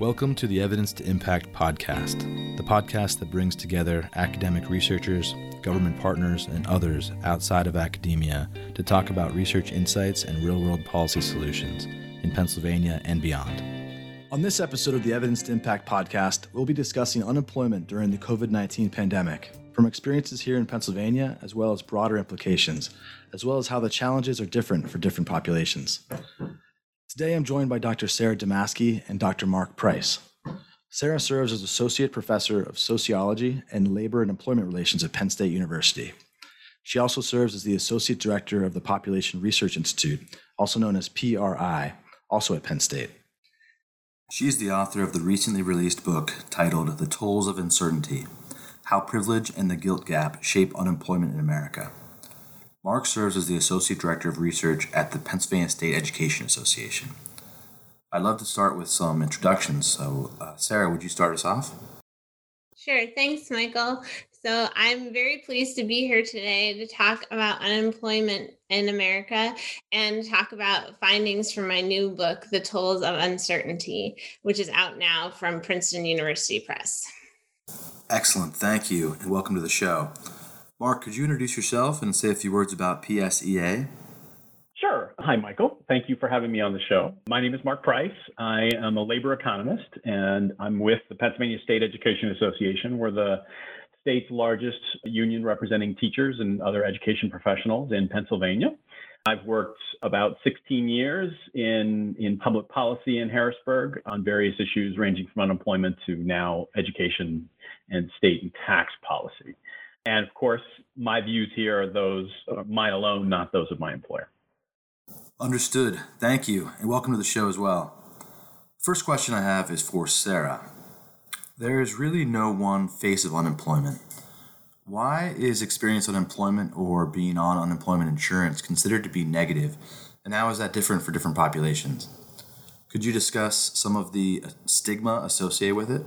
Welcome to the Evidence to Impact podcast, the podcast that brings together academic researchers, government partners, and others outside of academia to talk about research insights and real world policy solutions in Pennsylvania and beyond. On this episode of the Evidence to Impact podcast, we'll be discussing unemployment during the COVID 19 pandemic, from experiences here in Pennsylvania as well as broader implications, as well as how the challenges are different for different populations. Today I'm joined by Dr. Sarah Damaske and Dr. Mark Price. Sarah serves as Associate Professor of Sociology and Labor and Employment Relations at Penn State University. She also serves as the Associate Director of the Population Research Institute, also known as PRI, also at Penn State. She is the author of the recently released book titled The Tolls of Uncertainty How Privilege and the Guilt Gap Shape Unemployment in America. Mark serves as the Associate Director of Research at the Pennsylvania State Education Association. I'd love to start with some introductions. So, uh, Sarah, would you start us off? Sure. Thanks, Michael. So, I'm very pleased to be here today to talk about unemployment in America and talk about findings from my new book, The Tolls of Uncertainty, which is out now from Princeton University Press. Excellent. Thank you, and welcome to the show. Mark, could you introduce yourself and say a few words about PSEA? Sure. Hi, Michael. Thank you for having me on the show. My name is Mark Price. I am a labor economist, and I'm with the Pennsylvania State Education Association. We're the state's largest union representing teachers and other education professionals in Pennsylvania. I've worked about 16 years in, in public policy in Harrisburg on various issues ranging from unemployment to now education and state and tax policy. And of course, my views here are those uh, mine alone, not those of my employer. Understood. Thank you, and welcome to the show as well. First question I have is for Sarah. There is really no one face of unemployment. Why is experience unemployment or being on unemployment insurance considered to be negative, and how is that different for different populations? Could you discuss some of the stigma associated with it?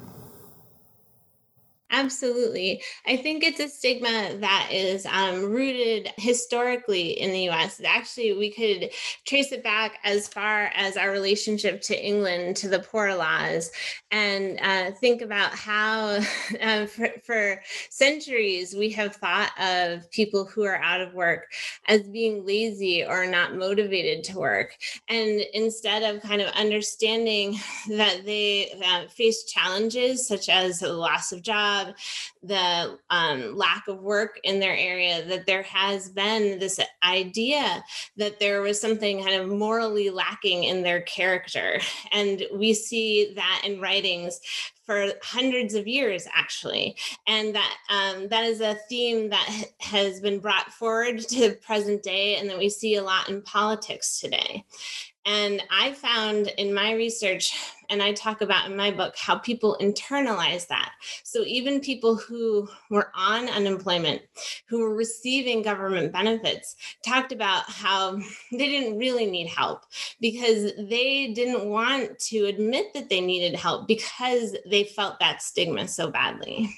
Absolutely. I think it's a stigma that is um, rooted historically in the US. Actually, we could trace it back as far as our relationship to England, to the Poor Laws, and uh, think about how uh, for, for centuries we have thought of people who are out of work as being lazy or not motivated to work. And instead of kind of understanding that they uh, face challenges such as the loss of job, job, the um, lack of work in their area, that there has been this idea that there was something kind of morally lacking in their character. And we see that in writings for hundreds of years actually and that um, that is a theme that has been brought forward to present day and that we see a lot in politics today and I found in my research, and I talk about in my book, how people internalize that. So even people who were on unemployment, who were receiving government benefits, talked about how they didn't really need help because they didn't want to admit that they needed help because they felt that stigma so badly.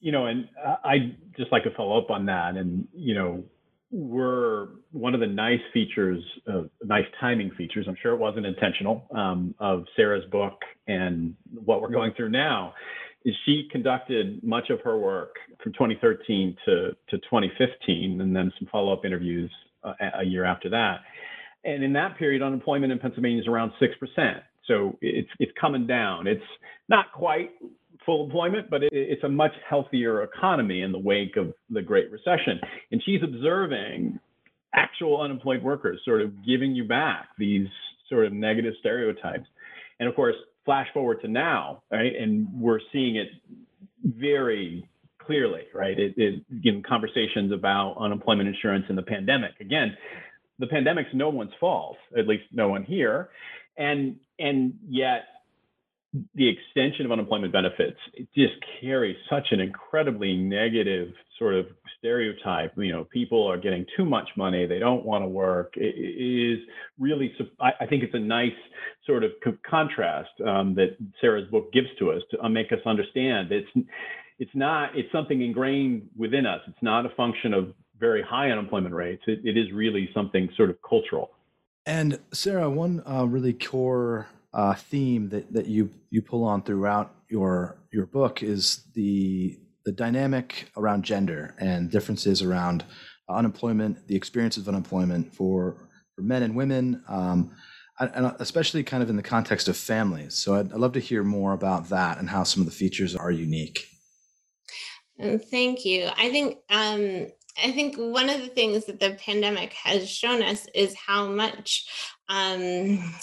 You know, and I just like to follow up on that. And, you know, were one of the nice features, of, nice timing features, I'm sure it wasn't intentional, um, of Sarah's book and what we're going through now, is she conducted much of her work from 2013 to, to 2015, and then some follow up interviews uh, a year after that. And in that period, unemployment in Pennsylvania is around 6%. So it's, it's coming down. It's not quite full employment, but it, it's a much healthier economy in the wake of the Great Recession. And she's observing actual unemployed workers sort of giving you back these sort of negative stereotypes. And of course, flash forward to now, right? And we're seeing it very clearly, right? It, it in conversations about unemployment insurance and the pandemic. Again, the pandemic's no one's fault, at least no one here. And and yet the extension of unemployment benefits it just carries such an incredibly negative sort of stereotype. You know people are getting too much money they don't want to work it is really i think it's a nice sort of contrast um, that sarah's book gives to us to uh, make us understand it's it's not it's something ingrained within us. It's not a function of very high unemployment rates. It, it is really something sort of cultural. And sarah one uh, really core uh, theme that, that you you pull on throughout your your book is the the dynamic around gender and differences around unemployment, the experiences of unemployment for for men and women, um, and especially kind of in the context of families. So I'd, I'd love to hear more about that and how some of the features are unique. Thank you. I think um, I think one of the things that the pandemic has shown us is how much um,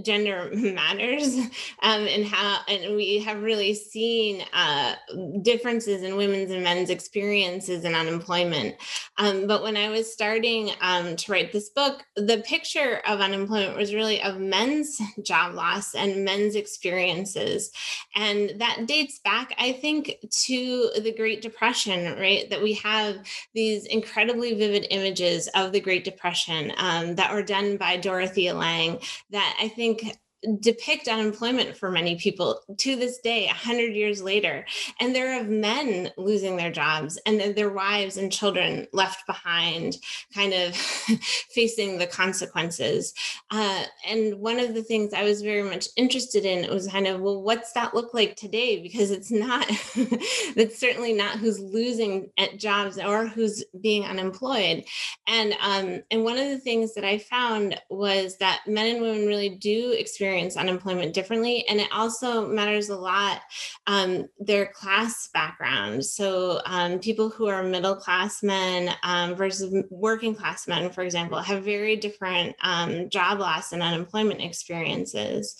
gender matters um, and how and we have really seen uh, differences in women's and men's experiences in unemployment. Um, but when i was starting um, to write this book the picture of unemployment was really of men's job loss and men's experiences. And that dates back i think to the great depression right? That we have these incredibly vivid images of the great depression um, that were done by dorothea lange that i think think depict unemployment for many people to this day 100 years later. And there are men losing their jobs and their wives and children left behind kind of facing the consequences. Uh, and one of the things i was very much interested in was kind of well what's that look like today? Because it's not that's certainly not who's losing at jobs or who's being unemployed. And um, and one of the things that i found was that men and women really do experience experience unemployment differently. And it also matters a lot um, their class background. So um, people who are middle class men um, versus working class men, for example, have very different um, job loss and unemployment experiences.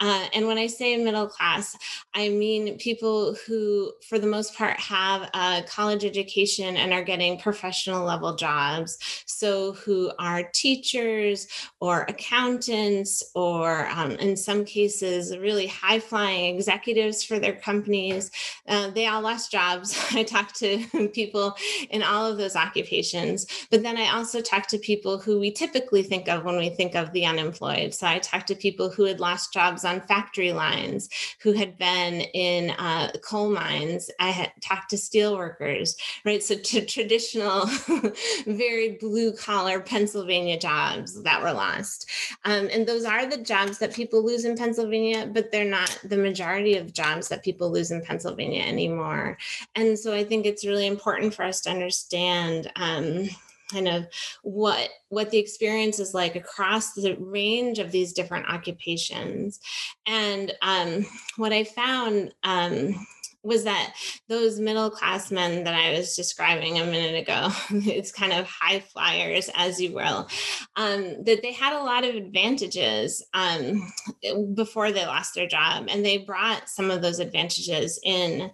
Uh, and when I say middle class, I mean people who, for the most part, have a college education and are getting professional level jobs. So who are teachers or accountants or um, in some cases, really high flying executives for their companies. Uh, they all lost jobs. I talked to people in all of those occupations. But then I also talked to people who we typically think of when we think of the unemployed. So I talked to people who had lost jobs on factory lines, who had been in uh, coal mines. I had talked to steel workers, right? So traditional, very blue collar Pennsylvania jobs that were lost. Um, and those are the jobs that people lose in Pennsylvania, but they're not the majority of jobs that people lose in Pennsylvania anymore. And so I think it's really important for us to understand. Um, kind of what what the experience is like across the range of these different occupations and um, what i found um, was that those middle class men that I was describing a minute ago, it's kind of high flyers, as you will, um, that they had a lot of advantages um, before they lost their job, and they brought some of those advantages in.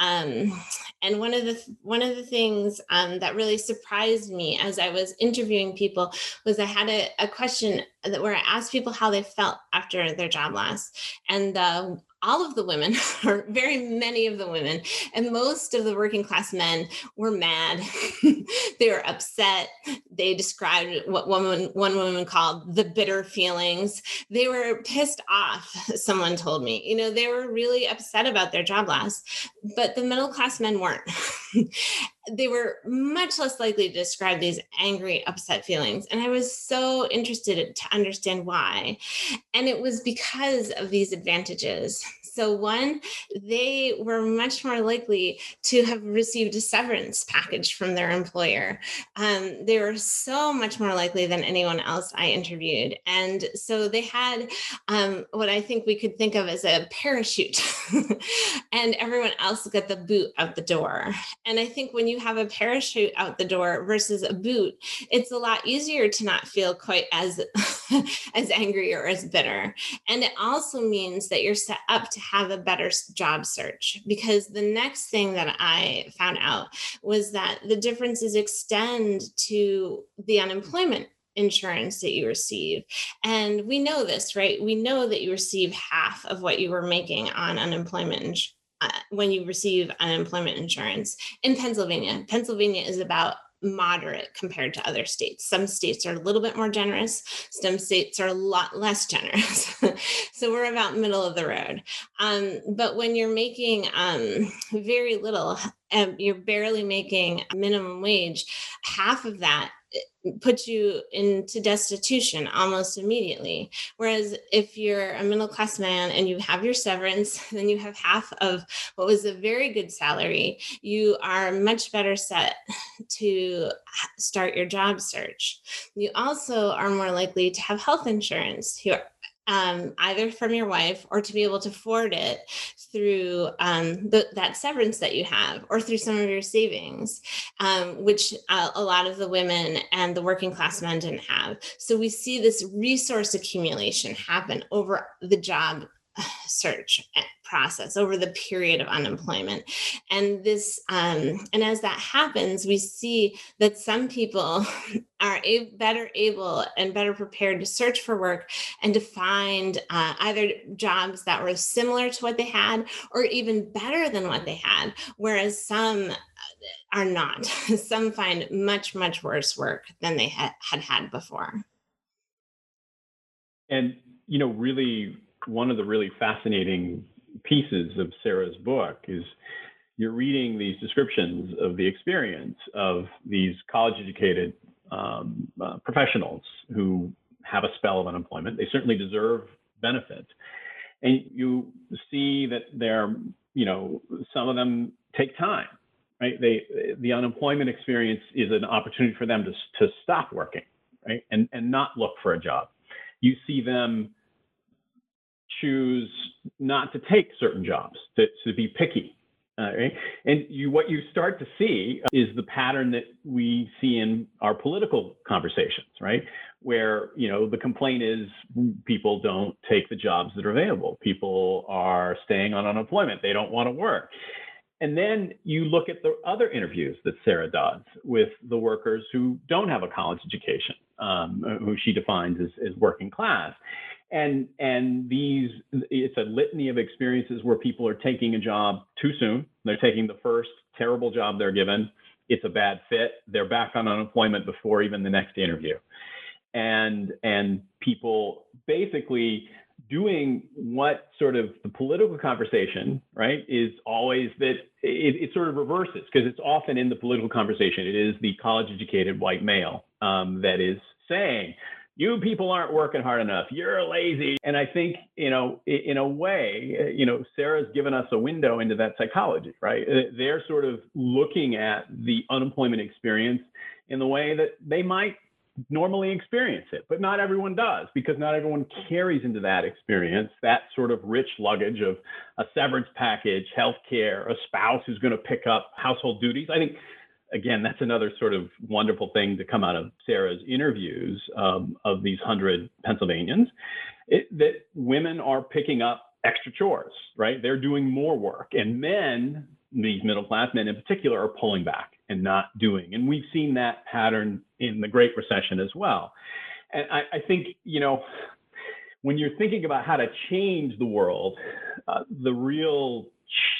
Um, and one of the one of the things um, that really surprised me as I was interviewing people was I had a, a question that where I asked people how they felt after their job loss, and the all of the women, or very many of the women, and most of the working class men were mad. they were upset. They described what one, one woman called the bitter feelings. They were pissed off, someone told me. You know, they were really upset about their job loss, but the middle class men weren't. they were much less likely to describe these angry, upset feelings. And I was so interested to understand why. And it was because of these advantages. So, one, they were much more likely to have received a severance package from their employer. Um, they were so much more likely than anyone else I interviewed. And so they had um, what I think we could think of as a parachute, and everyone else got the boot out the door. And I think when you have a parachute out the door versus a boot, it's a lot easier to not feel quite as as angry or as bitter. And it also means that you're set up to have a better job search because the next thing that I found out was that the differences extend to the unemployment insurance that you receive. And we know this, right? We know that you receive half of what you were making on unemployment. Uh, when you receive unemployment insurance in Pennsylvania. Pennsylvania is about moderate compared to other states. Some states are a little bit more generous, some states are a lot less generous. so we're about middle of the road. Um, but when you're making um, very little, um, you're barely making minimum wage, half of that put you into destitution almost immediately. Whereas if you're a middle class man and you have your severance, then you have half of what was a very good salary. You are much better set to start your job search. You also are more likely to have health insurance. You um, either from your wife or to be able to afford it through um, the, that severance that you have or through some of your savings, um, which uh, a lot of the women and the working class men didn't have. So we see this resource accumulation happen over the job search process over the period of unemployment. And this um, and as that happens we see that some people are a- better able and better prepared to search for work and to find uh, either jobs that were similar to what they had or even better than what they had whereas some uh, are not. Some find much much worse work than they ha- had had before. And you know really one of the really fascinating pieces of Sarah's book is you're reading these descriptions of the experience of these college educated um, uh, professionals who have a spell of unemployment. They certainly deserve benefits. And you see that they're, you know, some of them take time, right? They, the unemployment experience is an opportunity for them to, to stop working, right? And, and not look for a job. You see them choose not to take certain jobs, to, to be picky. Uh, right? And you, what you start to see is the pattern that we see in our political conversations, right? Where you know the complaint is people don't take the jobs that are available. People are staying on unemployment. They don't want to work. And then you look at the other interviews that Sarah does with the workers who don't have a college education, um, who she defines as, as working class and and these it's a litany of experiences where people are taking a job too soon. They're taking the first terrible job they're given. It's a bad fit. They're back on unemployment before even the next interview. And and people basically doing what sort of the political conversation right is always that it, it sort of reverses because it's often in the political conversation. It is the college educated white male um, that is saying you people aren't working hard enough. You're lazy. And I think, you know, in a way, eh, you know, Sarah's given us a window into that psychology, right? They're sort of looking at the unemployment experience in the way that they might normally experience it, but not everyone does because not everyone carries into that experience that sort of rich luggage of a severance package, health care, a spouse who's going to pick up household duties. I think again, that's another sort of wonderful thing to come out of Sarah's interviews um, of these hundred Pennsylvanians, it, that women are picking up extra chores, right? They're doing more work, and men, these middle class men in particular, are pulling back and not doing. And we've seen that pattern in the Great Recession as well. And I, I think you know when you're thinking about how to change the world, uh, the real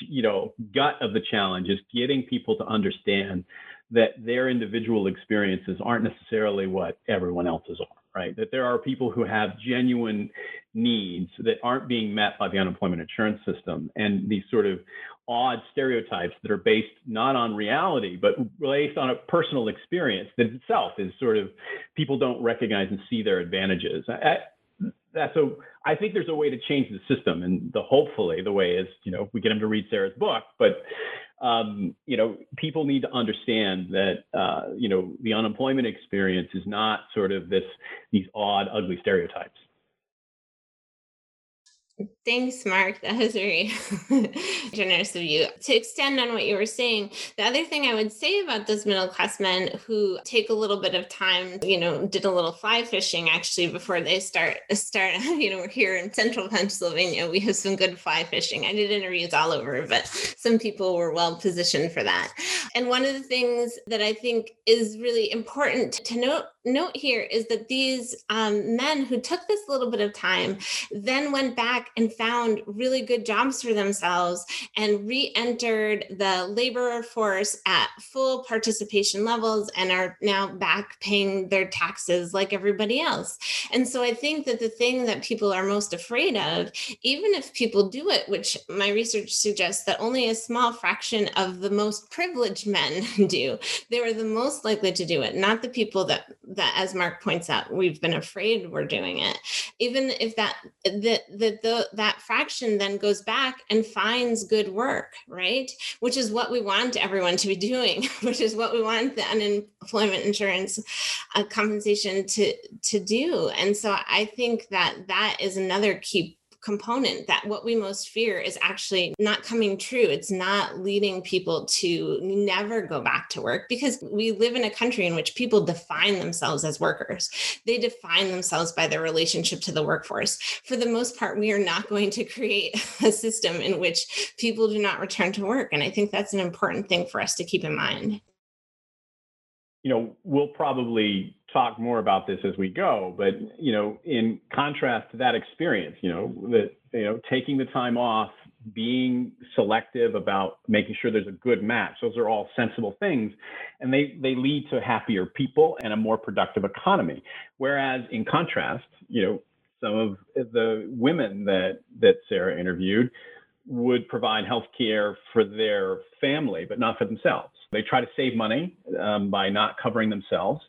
you know gut of the challenge is getting people to understand that their individual experiences aren't necessarily what everyone else's are right? That there are people who have genuine needs that aren't being met by the unemployment insurance system and these sort of odd stereotypes that are based not on reality but based on a personal experience that itself is sort of people don't recognize and see their advantages. I, that so I think there's a way to change the system, and the hopefully the way is you know we get them to read Sarah's book, but um, you know people need to understand that uh, you know the unemployment experience is not sort of this these odd, ugly stereotypes. Thanks, Mark. That was very generous of you. To extend on what you were saying, the other thing I would say about those middle class men who take a little bit of time, you know, did a little fly fishing actually before they start start. You know, we're here in central Pennsylvania. We have some good fly fishing. I did interviews all over, but some people were well positioned for that. And one of the things that I think is really important to note note here is that these um, men who took this little bit of time then went back and found really good jobs for themselves and re-entered the labor force at full participation levels and are now back paying their taxes like everybody else. And so i think that the thing that people are most afraid of even if people do it which my research suggests that only a small fraction of the most privileged men do they were the most likely to do it not the people that that as mark points out we've been afraid we're doing it. Even if that that that that fraction then goes back and finds good work right? Which is what we want everyone to be doing which is what we want the unemployment insurance uh, compensation to to do. And so i think that that is another key component that what we most fear is actually not coming true. It's not leading people to never go back to work because we live in a country in which people define themselves as workers. They define themselves by their relationship to the workforce. For the most part, we are not going to create a system in which people do not return to work. And I think that's an important thing for us to keep in mind. You know, we'll probably talk more about this as we go, but you know, in contrast to that experience, you know, that you know, taking the time off, being selective about making sure there's a good match, those are all sensible things, and they they lead to happier people and a more productive economy. Whereas in contrast, you know, some of the women that that Sarah interviewed would provide health care for their family, but not for themselves. They try to save money um, by not covering themselves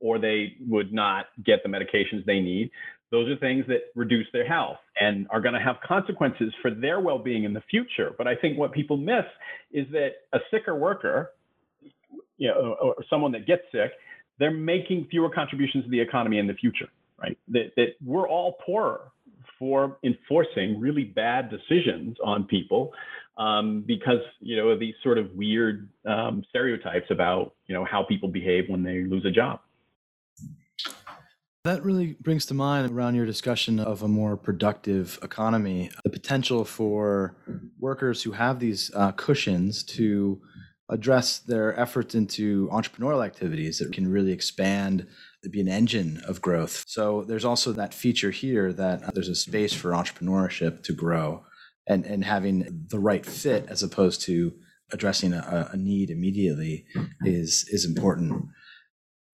or they would not get the medications they need. Those are things that reduce their health and are going to have consequences for their well being in the future. But I think what people miss is that a sicker worker, you know, or someone that gets sick, they're making fewer contributions to the economy in the future, right? That, that we're all poorer for enforcing really bad decisions on people um, because you know these sort of weird um, stereotypes about you know how people behave when they lose a job. That really brings to mind around your discussion of a more productive economy, the potential for workers who have these uh, cushions to address their efforts into entrepreneurial activities that can really expand be an engine of growth. So there's also that feature here that there's a space for entrepreneurship to grow and, and having the right fit as opposed to addressing a, a need immediately is is important.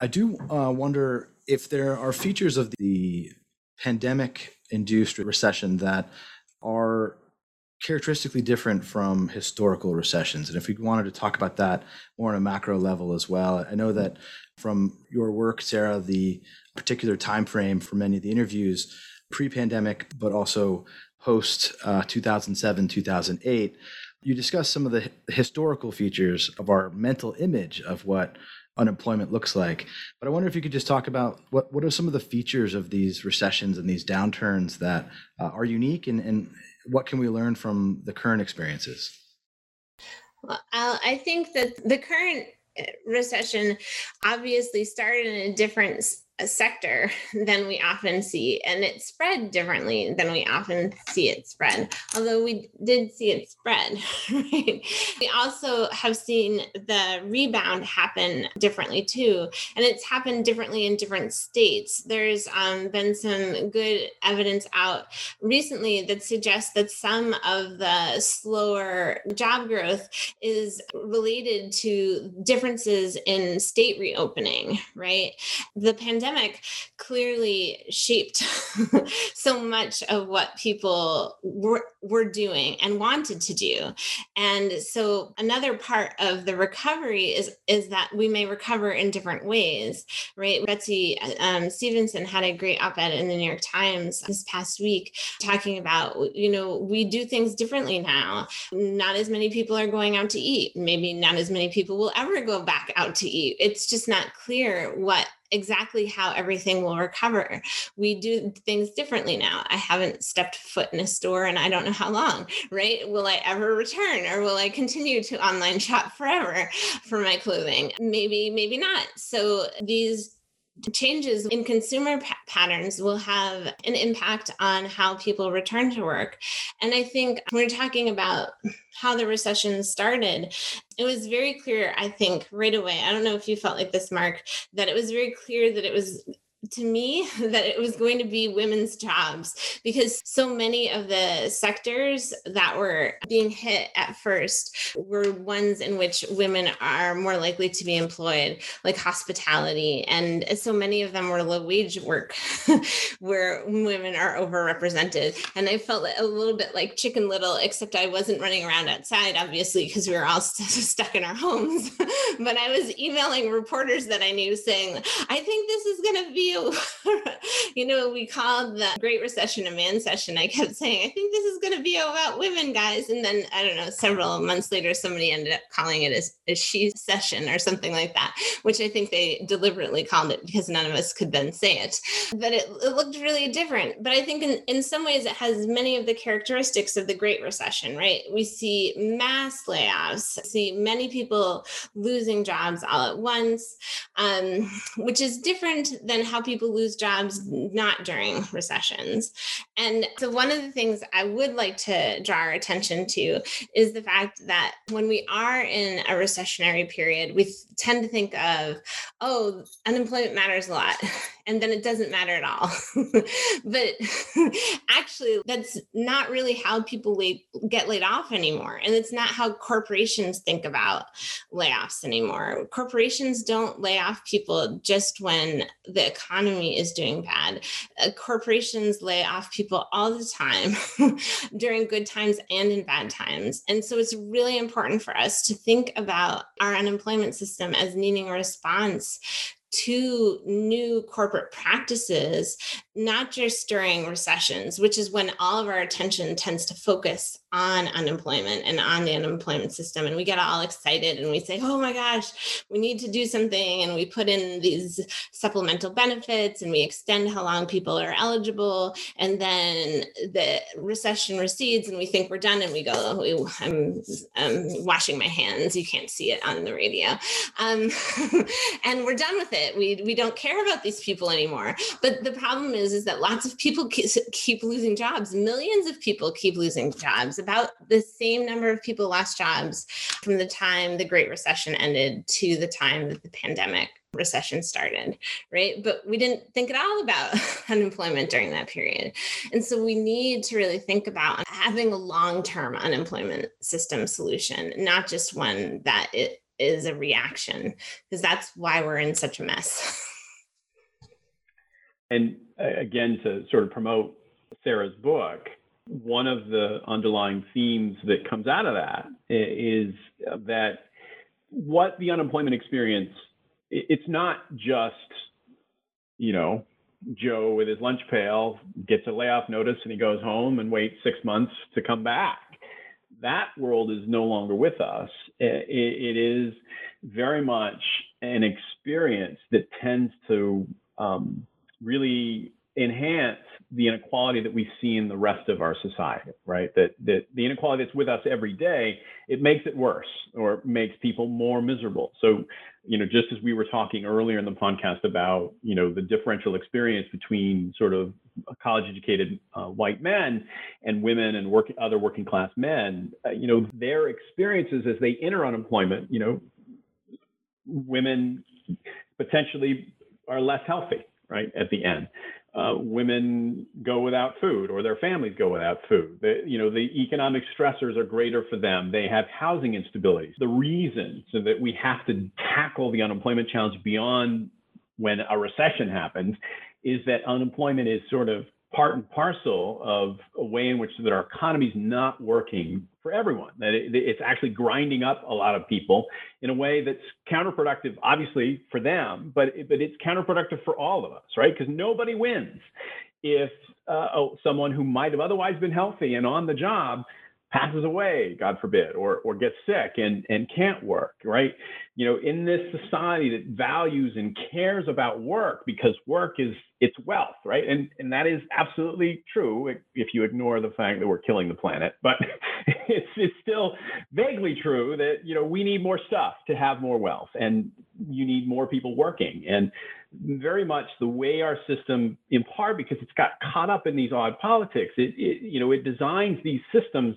I do uh, wonder if there are features of the pandemic induced recession that are characteristically different from historical recessions. And if we wanted to talk about that more on a macro level as well, I know that from your work, Sarah, the particular time frame for many of the interviews pre-pandemic, but also post uh, 2007, 2008, you discuss some of the historical features of our mental image of what unemployment looks like. But I wonder if you could just talk about what, what are some of the features of these recessions and these downturns that uh, are unique and, and what can we learn from the current experiences? Well, I think that the current uh, recession obviously started in a different a sector than we often see, and it spread differently than we often see it spread. Although we did see it spread, right? We also have seen the rebound happen differently too, and it's happened differently in different states. There's um, been some good evidence out recently that suggests that some of the slower job growth is related to differences in state reopening, right? The pandemic pandemic clearly shaped so much of what people were, were doing and wanted to do. And so another part of the recovery is, is that we may recover in different ways, right? Betsy um, Stevenson had a great op-ed in the New York Times this past week talking about, you know, we do things differently now. Not as many people are going out to eat. Maybe not as many people will ever go back out to eat. It's just not clear what exactly how everything will recover. We do things differently now. I haven't stepped foot in a store and I don't know how long, right? Will I ever return or will I continue to online shop forever for my clothing? Maybe, maybe not. So these changes in consumer pa- patterns will have an impact on how people return to work. And I think we're talking about how the recession started, it was very clear, I think, right away. I don't know if you felt like this, Mark, that it was very clear that it was to me that it was going to be women's jobs because so many of the sectors that were being hit at first were ones in which women are more likely to be employed like hospitality. And so many of them were low wage work where women are overrepresented. And i felt a little bit like chicken little except i wasn't running around outside obviously because we were all st- stuck in our homes. But i was emailing reporters that i knew saying i think this is going to be you know, we called the Great Recession a mancession. I kept saying, I think this is going to be about women, guys. And then I don't know, several months later, somebody ended up calling it a, a shecession or something like that, which I think they deliberately called it because none of us could then say it. But it, it looked really different. But I think in, in some ways, it has many of the characteristics of the Great Recession, right? We see mass layoffs, see many people losing jobs all at once, um, which is different than how people lose jobs not during recessions. And so, one of the things I would like to draw our attention to is the fact that when we are in a recessionary period, we tend to think of, oh, unemployment matters a lot and then it doesn't matter at all. but actually, that's not really how people lay, get laid off anymore. And it's not how corporations think about layoffs anymore. Corporations don't lay off people just when the economy is doing bad. Uh, corporations lay off people all the time during good times and in bad times. And so it's really important for us to think about our unemployment system as needing a response to new corporate practices, not just during recessions, which is when all of our attention tends to focus on unemployment and on the unemployment system. And we get all excited and we say, oh my gosh, we need to do something. And we put in these supplemental benefits and we extend how long people are eligible. And then the recession recedes and we think we're done and we go, oh, I'm, I'm washing my hands. You can't see it on the radio. Um, and we're done with it. We, we don't care about these people anymore. But the problem is, is that lots of people keep losing jobs. Millions of people keep losing jobs about the same number of people lost jobs from the time the Great Recession ended to the time that the pandemic recession started, right? But we didn't think at all about unemployment during that period. And so we need to really think about having a long term unemployment system solution, not just one that it is a reaction, because that's why we're in such a mess. and again, to sort of promote Sarah's book, one of the underlying themes that comes out of that is that what the unemployment experience it's not just you know joe with his lunch pail gets a layoff notice and he goes home and waits six months to come back. That world is no longer with us. It is very much an experience that tends to um, really enhance the inequality that we see in the rest of our society, right? That, that the inequality that's with us every day, it makes it worse or makes people more miserable. So, you know, just as we were talking earlier in the podcast about, you know, the differential experience between sort of college educated uh, white men and women and work, other working class men, uh, you know, their experiences as they enter unemployment, you know, women potentially are less healthy, right, at the end uh, women go without food or their families go without food. The, you know, the economic stressors are greater for them. They have housing instabilities. The reason so that we have to tackle the unemployment challenge beyond when a recession happens is that unemployment is sort of part and parcel of a way in which that our economy is not working for everyone. That it, it's actually grinding up a lot of people in a way that's counterproductive, obviously for them, but but it's counterproductive for all of us, right? Because nobody wins if uh, oh, someone who might have otherwise been healthy and on the job passes away, God forbid, or or gets sick and and can't work, right? You know, in this society that values and cares about work because work is it's wealth, right? And and that is absolutely true if you ignore the fact that we're killing the planet. But it's it's still vaguely true that you know we need more stuff to have more wealth. And you need more people working. And very much the way our system, in part because it's got caught up in these odd politics, it, it you know, it designs these systems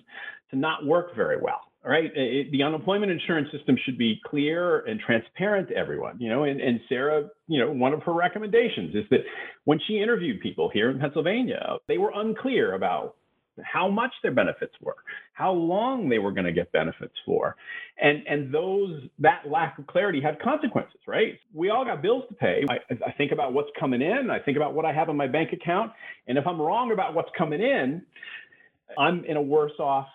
to not work very well. Right, it, the unemployment insurance system should be clear and transparent to everyone. You know, and, and Sarah, you know, one of her recommendations is that when she interviewed people here in Pennsylvania, they were unclear about how much their benefits were, how long they were going to get benefits for. And, and those, that lack of clarity had consequences, right? We all got bills to pay. I, I think about what's coming in, I think about what I have in my bank account. And if I'm wrong about what's coming in, I'm in a worse off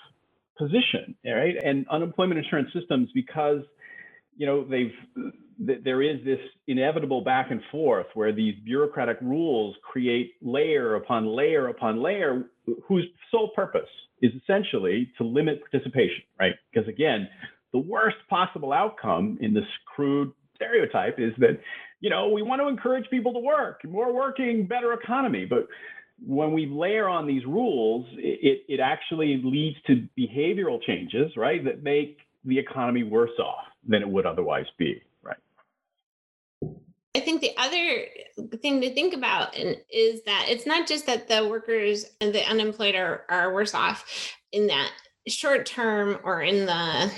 position, right? And unemployment insurance systems, because you know they've there is this inevitable back and forth where these bureaucratic rules create layer upon layer upon layer whose sole purpose is essentially to limit participation, right? Because again, the worst possible outcome in this crude stereotype is that, you know, we want to encourage people to work, more working, better economy. But when we layer on these rules, it, it actually leads to behavioral changes, right, that make the economy worse off than it would otherwise be. I think the other thing to think about is that it's not just that the workers and the unemployed are, are worse off in that short term or in the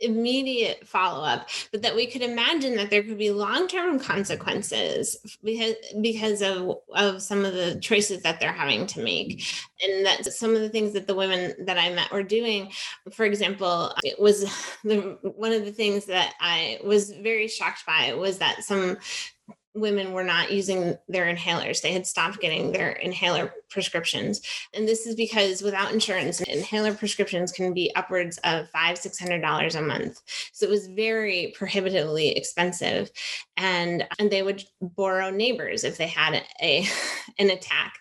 immediate follow up, but that we could imagine that there could be long term consequences because because of of some of the choices that they're having to make, and that some of the things that the women that I met were doing. For example, it was the, one of the things that I was very shocked by was that some women were not using their inhalers. They had stopped getting their inhaler prescriptions. And this is because without insurance, inhaler prescriptions can be upwards of five, six hundred dollars a month. So it was very prohibitively expensive. And and they would borrow neighbors if they had a an attack.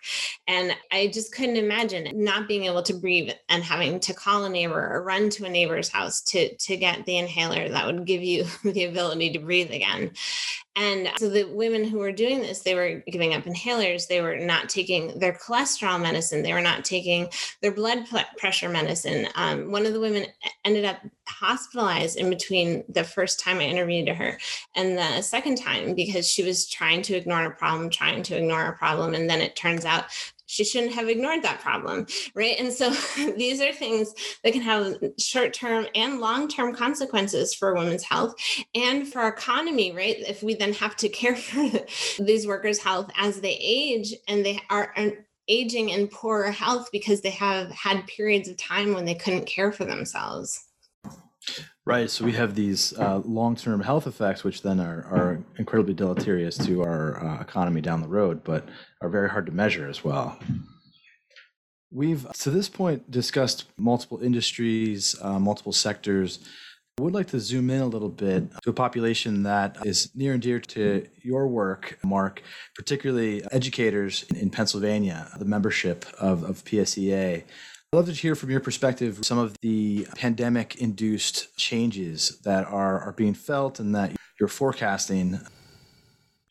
And I just couldn't imagine not being able to breathe and having to call a neighbor or run to a neighbor's house to to get the inhaler that would give you the ability to breathe again. And so the women who were doing this, they were giving up inhalers. They were not taking their cholesterol medicine. They were not taking their blood pressure medicine. Um, one of the women ended up hospitalized in between the first time I interviewed her and the second time because she was trying to ignore a problem, trying to ignore a problem. And then it turns out she shouldn't have ignored that problem right? And so these are things that can have short-term and long-term consequences for women's health and for our economy right? If we then have to care for these workers health as they age and they are aging in poorer health because they have had periods of time when they couldn't care for themselves Right. So we have these uh, long-term health effects, which then are, are incredibly deleterious to our uh, economy down the road, but are very hard to measure as well. We've to this point discussed multiple industries, uh, multiple sectors. I would like to zoom in a little bit to a population that is near and dear to your work, Mark, particularly educators in Pennsylvania, the membership of, of PSEA. I'd love to hear from your perspective some of the pandemic induced changes that are, are being felt and that you're forecasting.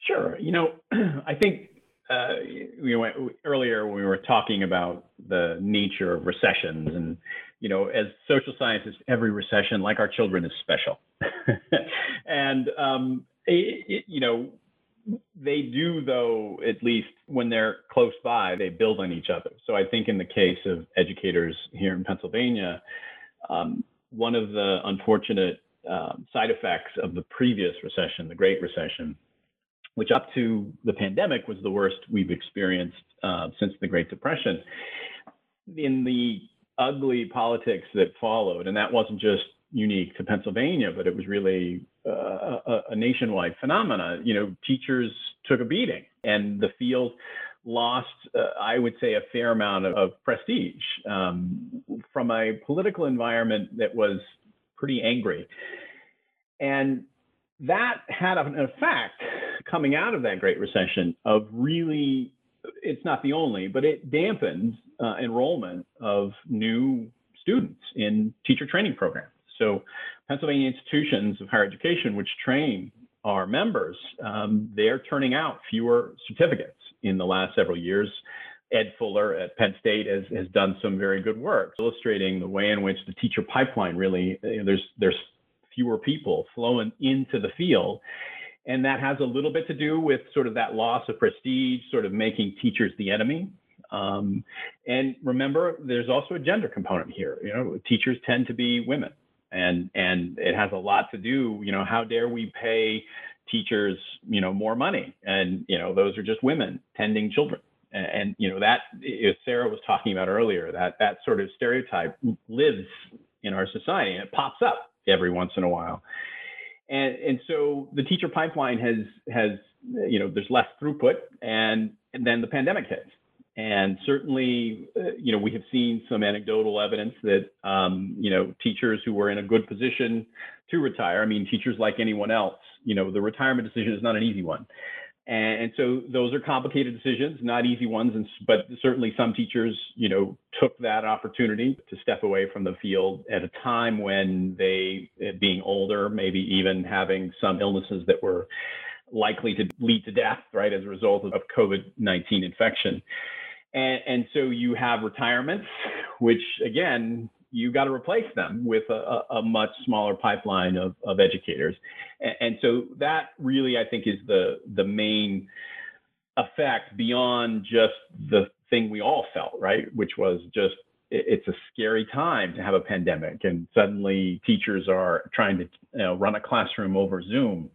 Sure. You know, I think uh, you know, earlier when we were talking about the nature of recessions and you know as social scientists every recession like our children is special and um, it, it, you know they do, though, at least when they're close by, they build on each other. So I think in the case of educators here in Pennsylvania, um, one of the unfortunate um, side effects of the previous recession, the Great Recession, which up to the pandemic was the worst we've experienced uh, since the Great Depression. In the ugly politics that followed, and that wasn't just unique to Pennsylvania, but it was really uh, a, a, nationwide phenomena. You know, teachers took a beating, and the field lost, uh, I would say, a fair amount of, of prestige um, from a political environment that was pretty angry. And that had an effect coming out of that Great Recession of really, it's not the only, but it dampened uh, enrollment of new students in teacher training programs. So Pennsylvania institutions of higher education, which train our members, um, they're turning out fewer certificates in the last several years. Ed Fuller at Penn State has, has done some very good work illustrating the way in which the teacher pipeline really, you know, there's, there's fewer people flowing into the field. And that has a little bit to do with sort of that loss of prestige, sort of making teachers the enemy. Um, and remember, there's also a gender component here. You know, teachers tend to be women, and and it has a lot to do. You know, how dare we pay teachers, you know, more money? And you know, those are just women tending children. And, and you know that, as Sarah was talking about earlier, that that sort of stereotype lives in our society, and it pops up every once in a while. And and so the teacher pipeline has has you know there's less throughput, and, and then the pandemic hits and certainly, uh, you know, we have seen some anecdotal evidence that, um, you know, teachers who were in a good position to retire, I mean, teachers like anyone else, you know, the retirement decision is not an easy one. And, and so those are complicated decisions, not easy ones. And, but certainly some teachers, you know, took that opportunity to step away from the field at a time when they, uh, being older, maybe even having some illnesses that were likely to lead to death, right, as a result of COVID 19 infection. And, and so you have retirements, which again, you got to replace them with a, a, much smaller pipeline of, of educators. And, and, so that really, I think, is the, the main effect beyond just the thing we all felt, right? Which was just it's a scary time to have a pandemic and suddenly teachers are trying to you know, run a classroom over Zoom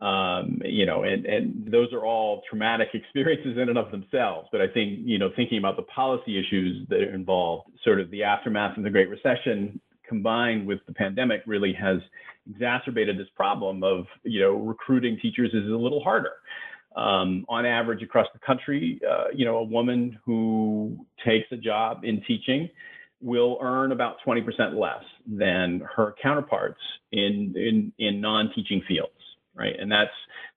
um, you know, and, and those are all traumatic experiences in and of themselves. But I think, you know, thinking about the policy issues that are involved, sort of the aftermath of the Great Recession combined with the pandemic really has exacerbated this problem of, you know, recruiting teachers is a little harder. Um, on average across the country, uh, you know, a woman who takes a job in teaching will earn about 20% less than her counterparts in, in, in non-teaching fields right? And that's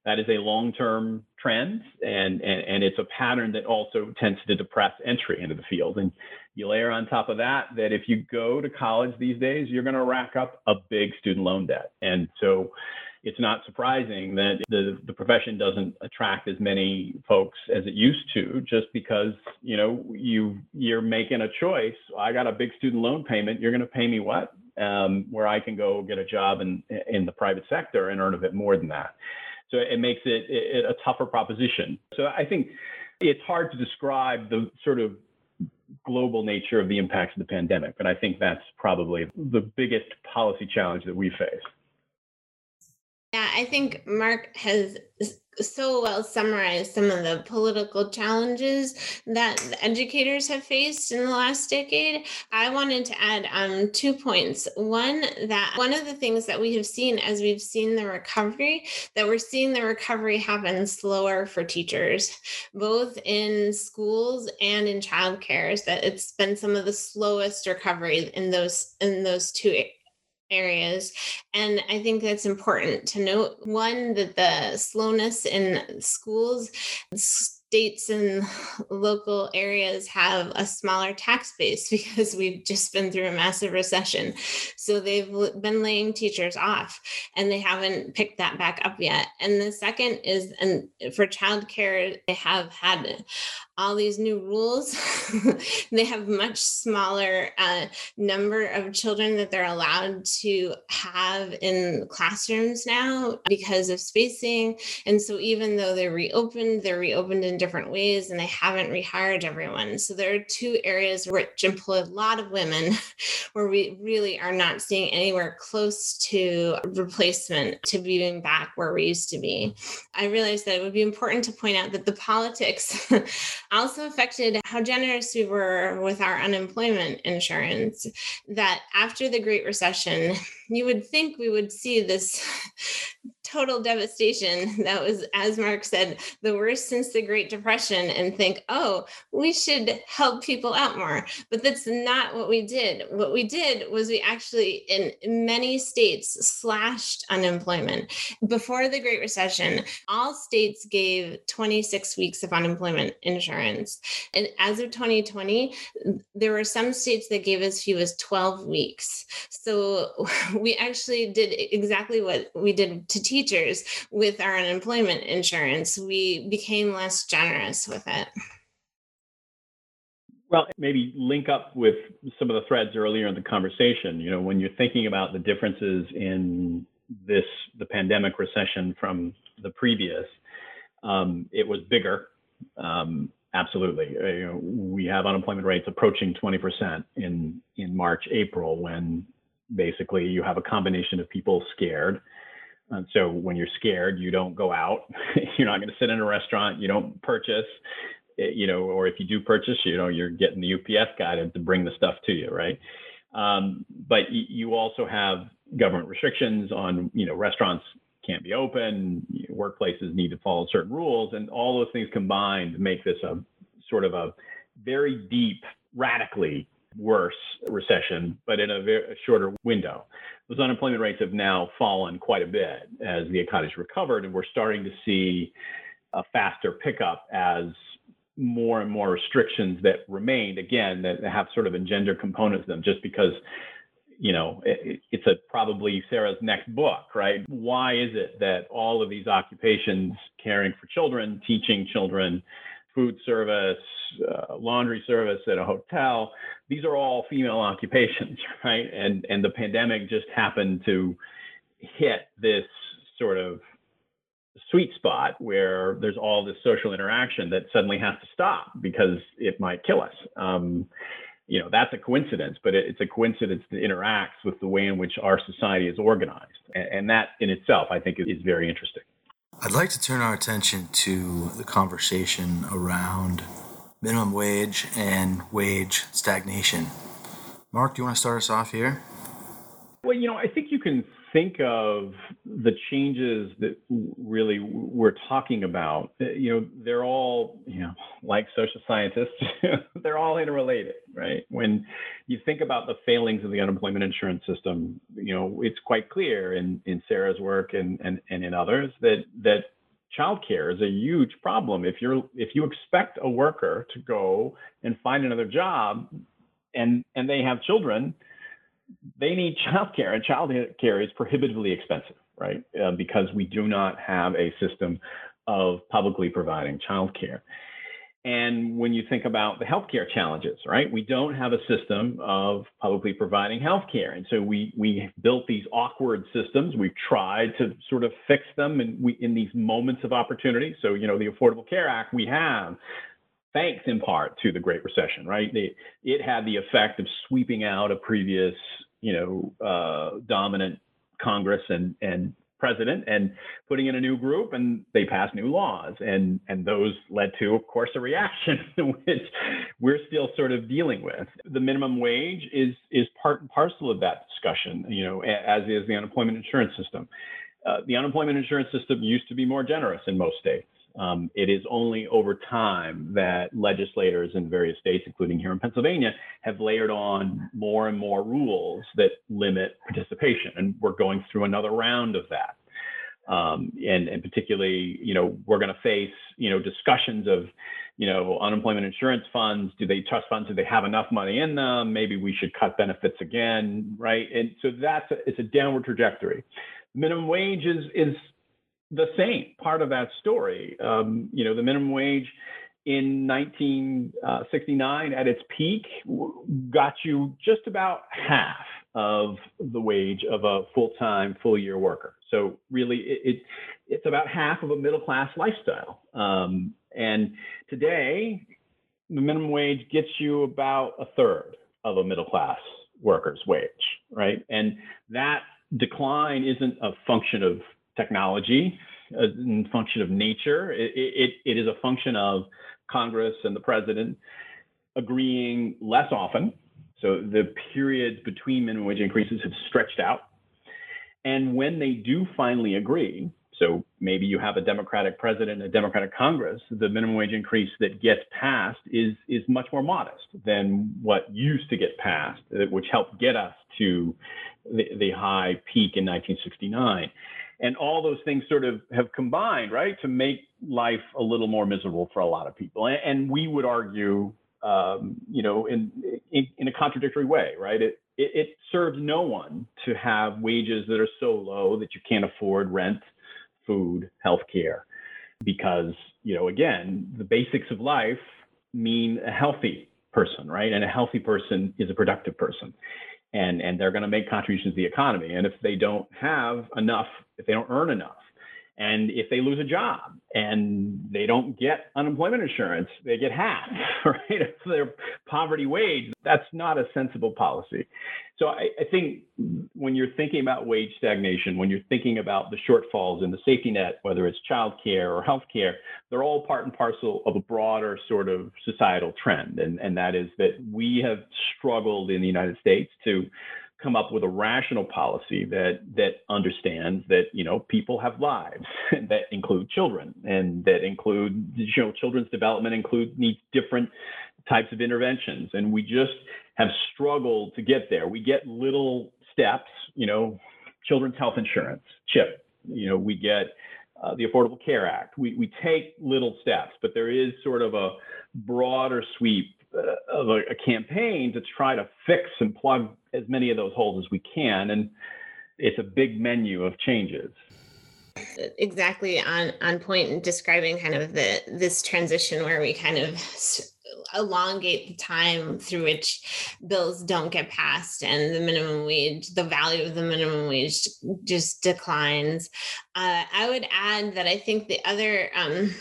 that is a long-term trend, and, and and it's a pattern that also tends to depress entry into the field. And you layer on top of that that if you go to college these days, you're going to rack up a big student loan debt, and so it's not surprising that the, the profession doesn't attract as many folks as it used to just because you know you you're making a choice i got a big student loan payment you're going to pay me what um, where I can go get a job in in the private sector and earn a bit more than that. So it makes it, it a tougher proposition. So I think it's hard to describe the sort of global nature of the impacts of the pandemic, but I think that's probably the biggest policy challenge that we face. Yeah, I think Mark has so well summarized some of the political challenges that educators have faced in the last decade. I wanted to add um, two points. One, that one of the things that we have seen as we've seen the recovery, that we're seeing the recovery happen slower for teachers, both in schools and in childcare, is that it's been some of the slowest recovery in those in those two areas. And I think that's important to note. One, that the slowness in schools, states and local areas have a smaller tax base because we've just been through a massive recession. So they've been laying teachers off and they haven't picked that back up yet. And the second is, and for childcare, they have had all these new rules. they have much smaller uh, number of children that they're allowed to have in classrooms now because of spacing. And so even though they're reopened, they're reopened in different ways and they haven't rehired everyone. So there are two areas which employ a lot of women where we really are not seeing anywhere close to replacement to being back where we used to be. I realized that it would be important to point out that the politics also affected how generous we were with our unemployment insurance. That after the Great Recession, you would think we would see this total devastation. That was as mark said the worst since the great depression and think oh we should help people out more. But that's not what we did. What we did was we actually in many states slashed unemployment. Before the great recession all states gave 26 weeks of unemployment insurance. And as of 2020 there were some states that gave as few as 12 weeks. So we actually did exactly what we did to teachers with our unemployment insurance. We became less generous with it. Well, maybe link up with some of the threads earlier in the conversation. You know, when you're thinking about the differences in this, the pandemic recession from the previous, um, it was bigger. Um, absolutely. Uh, you know, we have unemployment rates approaching 20% in, in March, April, when basically you have a combination of people scared. And so when you're scared, you don't go out. you're not going to sit in a restaurant. You don't purchase you know, or if you do purchase, you know, you're getting the UPS guy to, to bring the stuff to you, right? Um, but you also have government restrictions on, you know, restaurants can't be open, workplaces need to follow certain rules, and all those things combined make this a sort of a very deep, radically worse recession, but in a very a shorter window. Those unemployment rates have now fallen quite a bit as the economy's recovered, and we're starting to see a faster pickup as more and more restrictions that remained again that have sort of a gender component to them just because you know it, it's a probably sarah's next book right why is it that all of these occupations caring for children teaching children food service uh, laundry service at a hotel these are all female occupations right and and the pandemic just happened to hit this sort of sweet spot where there's all this social interaction that suddenly has to stop because it might kill us. Um, you know, that's a coincidence, but it, it's a coincidence that interacts with the way in which our society is organized. And, and that in itself, I think, is, is very interesting. I'd like to turn our attention to the conversation around minimum wage and wage stagnation. Mark, do you want to start us off here? Well, you know, I think you can think of the changes that really we're talking about, you know, they're all, you know, like social scientists, they're all interrelated, right? When you think about the failings of the unemployment insurance system, you know, it's quite clear in, in Sarah's work and, and, and in others that, that childcare is a huge problem. If you're, if you expect a worker to go and find another job and, and they have children, they need childcare, and childcare is prohibitively expensive, right? Uh, because we do not have a system of publicly providing childcare. And when you think about the healthcare challenges, right, we don't have a system of publicly providing healthcare. And so we, we built these awkward systems. We've tried to sort of fix them in, we, in these moments of opportunity. So, you know, the Affordable Care Act we have thanks in part to the Great Recession, right? It, it had the effect of sweeping out a previous, you know, uh, dominant Congress and and president and putting in a new group and they passed new laws. And and those led to of course a reaction which we're still sort of dealing with. The minimum wage is is part and parcel of that discussion you know as is the unemployment insurance system. Uh, the unemployment insurance system used to be more generous in most states um, it is only over time that legislators in various states, including here in Pennsylvania, have layered on more and more rules that limit participation. And we're going through another round of that. Um, and, and particularly, you know, we're going to face, you know, discussions of, you know, unemployment insurance funds. Do they trust funds? Do they have enough money in them? Maybe we should cut benefits again, right? And so that's a, it's a downward trajectory. Minimum wage is is the same part of that story. Um, you know, the minimum wage in 1969 at its peak got you just about half of the wage of a full-time, full-year worker. So really, it, it it's about half of a middle-class lifestyle. Um, and today, the minimum wage gets you about a third of a middle-class worker's wage, right? And that decline isn't a function of technology uh, a function of nature. It, it, it is a function of Congress and the president agreeing less often. So the periods between minimum wage increases have stretched out. And when they do finally agree, so maybe you have a Democratic president, a Democratic Congress, the minimum wage increase that gets passed is, is much more modest than what used to get passed, uh, which helped get us to the, the high peak in 1969 and all those things sort of have combined, right, to make life a little more miserable for a lot of people. And, and we would argue, um, you know, in, in, in a contradictory way, right? It, it it serves no one to have wages that are so low that you can't afford rent, food, health care, because you know, again, the basics of life mean a healthy person, right? And a healthy person is a productive person. And, and they're going to make contributions to the economy. And if they don't have enough, if they don't earn enough, and if they lose a job and they don't get unemployment insurance, they get half, right? If they're poverty wage, that's not a sensible policy. So I, I, think when you're thinking about wage stagnation, when you're thinking about the shortfalls in the safety net, whether it's childcare or healthcare, they're all part and parcel of a broader sort of societal trend. And, and that is that we have struggled in the United States to come up with a rational policy that that understands that you know people have lives that include children and that include you know children's development include needs different types of interventions. And we just have struggled to get there. We get little steps you know children's health insurance chip you know we get uh, the affordable care act. We, we take little steps but there is sort of a broader sweep of a, a, campaign to try to fix and plug as many of those holes as we can. And it's a big menu of changes. Exactly on on point in describing kind of the this transition where we kind of elongate the time through which bills don't get passed and the minimum wage, the value of the minimum wage just declines. Uh, I would add that I think the other um,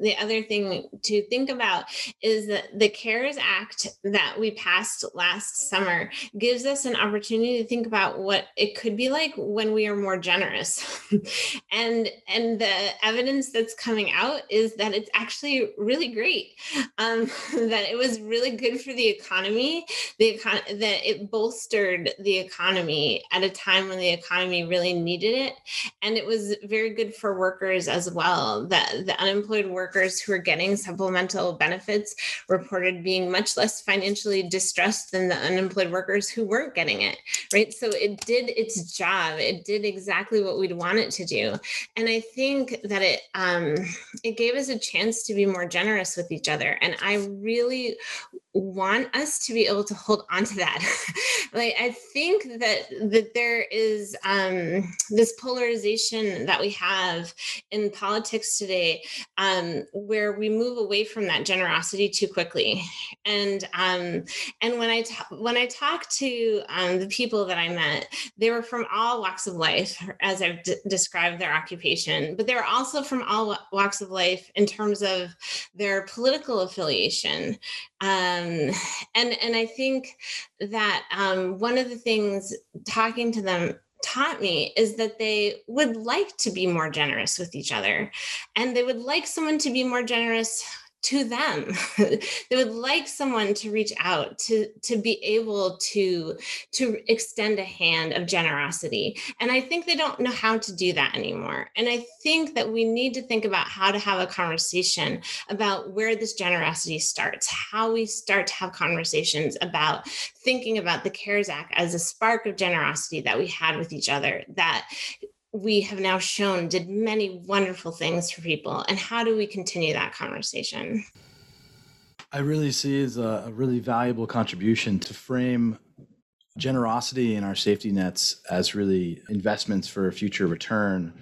the other thing to think about is that the CARES Act that we passed last summer gives us an opportunity to think about what it could be like when we are more generous. and and the evidence that's coming out is that it's actually really great. Um, that it was really good for the economy. The econ- that it bolstered the economy at a time when the economy really needed it, and it was very good for workers as well. That the unemployed workers who are getting supplemental benefits reported being much less financially distressed than the unemployed workers who weren't getting it, right? So it did its job. It did exactly what we'd want it to do. And I think that it um, it gave us a chance to be more generous with each other. And I really want us to be able to hold on to that. Like i think that that there is um this polarization that we have in politics today um where we move away from that generosity too quickly. And um and when i ta- when i talk to um the people that i met they were from all walks of life as i've d- described their occupation but they were also from all walks of life in terms of their political affiliation. Um, and and I think that um, one of the things talking to them taught me is that they would like to be more generous with each other, and they would like someone to be more generous to them. They would like someone to reach out to to be able to to extend a hand of generosity. And i think they don't know how to do that anymore. And i think that we need to think about how to have a conversation about where this generosity starts how we start to have conversations about thinking about the cares act as a spark of generosity that we had with each other that we have now shown did many wonderful things for people. And how do we continue that conversation? I really see as a, a really valuable contribution to frame generosity in our safety nets as really investments for future return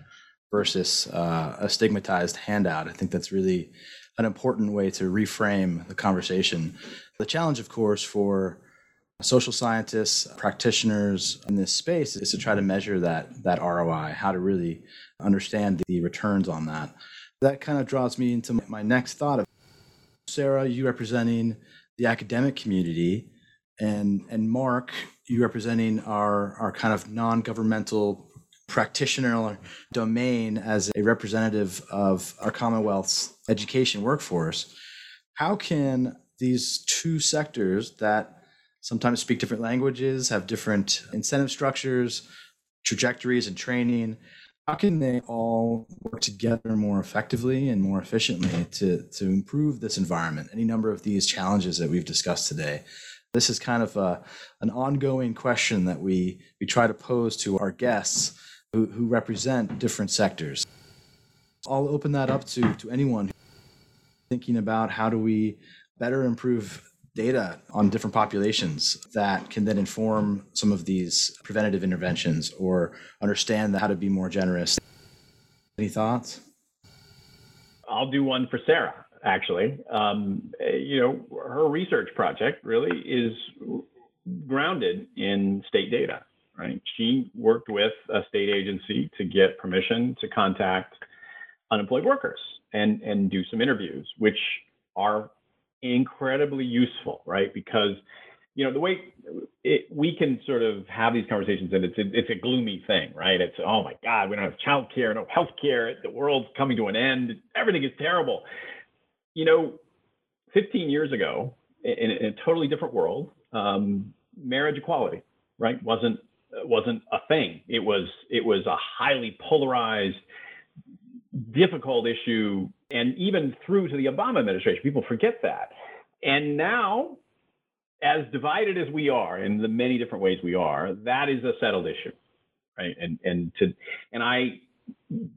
versus uh, a stigmatized handout. I think that's really an important way to reframe the conversation. The challenge, of course, for social scientists, practitioners in this space is to try to measure that that ROI, how to really understand the returns on that. That kind of draws me into my next thought of Sarah, you representing the academic community, and and Mark, you representing our our kind of non-governmental practitioner domain as a representative of our Commonwealth's education workforce. How can these two sectors that sometimes speak different languages, have different incentive structures, trajectories, and training. How can they all work together more effectively and more efficiently to, to improve this environment? Any number of these challenges that we've discussed today. This is kind of a, an ongoing question that we, we try to pose to our guests who, who represent different sectors. I'll open that up to, to anyone thinking about how do we better improve data on different populations that can then inform some of these preventative interventions or understand how to be more generous. Any thoughts? I'll do one for Sarah. actually. Um, you know, her research project really is grounded in state data, right? She worked with a state agency to get permission to contact unemployed workers and, and do some interviews, which are incredibly useful, right? Because you know the way it, we can sort of have these conversations and it's it's a gloomy thing right? It's oh my god we don't have child care no health care the world's coming to an end everything is terrible. You know 15 years ago in, in a totally different world um, marriage equality right wasn't wasn't a thing. It was it was a highly polarized difficult issue and even through to the obama administration people forget that and now as divided as we are in the many different ways we are, that is a settled issue, right? And and to and I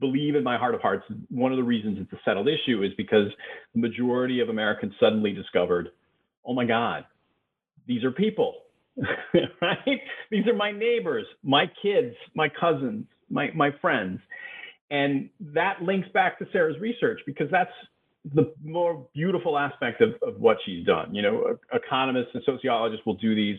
believe in my heart of hearts, one of the reasons it's a settled issue is because the majority of Americans suddenly discovered, oh my God, these are people, right? These are my neighbors, my kids, my cousins, my my friends, and that links back to Sarah's research because that's the more beautiful aspect of, of what she's done. You know, economists and sociologists will do these,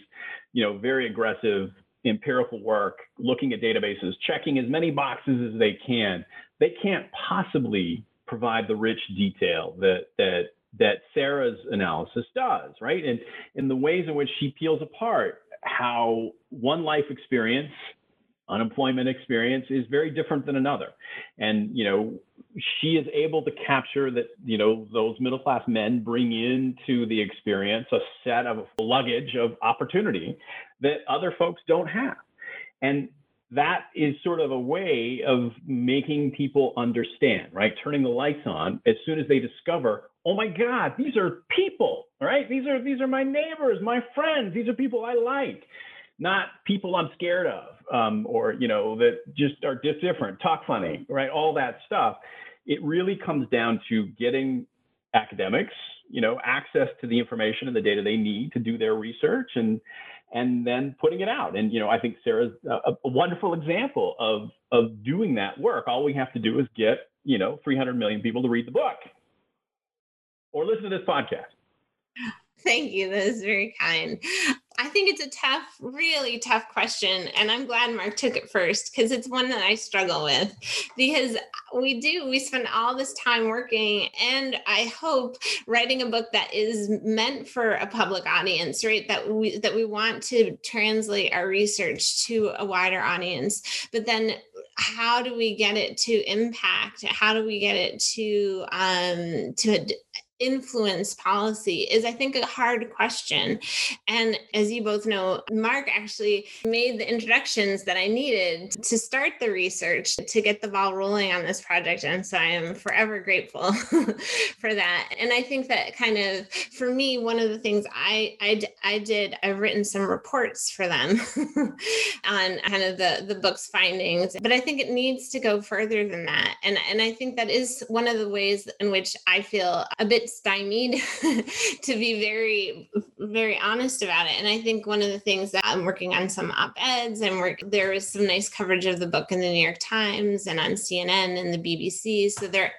you know, very aggressive empirical work, looking at databases, checking as many boxes as they can. They can't possibly provide the rich detail that that that Sarah's analysis does, right? And in the ways in which she peels apart how one life experience unemployment experience is very different than another. And you know she is able to capture that you know those middle class men bring into the experience a set of luggage of opportunity that other folks don't have. And that is sort of a way of making people understand right? Turning the lights on as soon as they discover oh my god these are people right? These are these are my neighbors my friends. These are people i like not people i'm scared of um, or you know that just are just different, talk funny, right? All that stuff. It really comes down to getting academics, you know, access to the information and the data they need to do their research and and then putting it out. And you know, I think Sarah's a, a wonderful example of of doing that work. All we have to do is get you know 300 million people to read the book or listen to this podcast. Thank you. That is very kind. I think it's a tough, really tough question. And I'm glad Mark took it first because it's one that I struggle with. Because we do, we spend all this time working, and I hope writing a book that is meant for a public audience, right? That we that we want to translate our research to a wider audience. But then how do we get it to impact? How do we get it to um to influence policy is i think a hard question. And as you both know mark actually made the introductions that i needed to start the research to get the ball rolling on this project. And so i am forever grateful for that. And i think that kind of for me one of the things i i, I did i've written some reports for them on kind of the the book's findings. But i think it needs to go further than that. And and i think that is one of the ways in which i feel a bit stymied to be very very honest about it. And i think one of the things that i'm working on some op-eds and work there was some nice coverage of the book in the new york times and on cnn and the bbc so there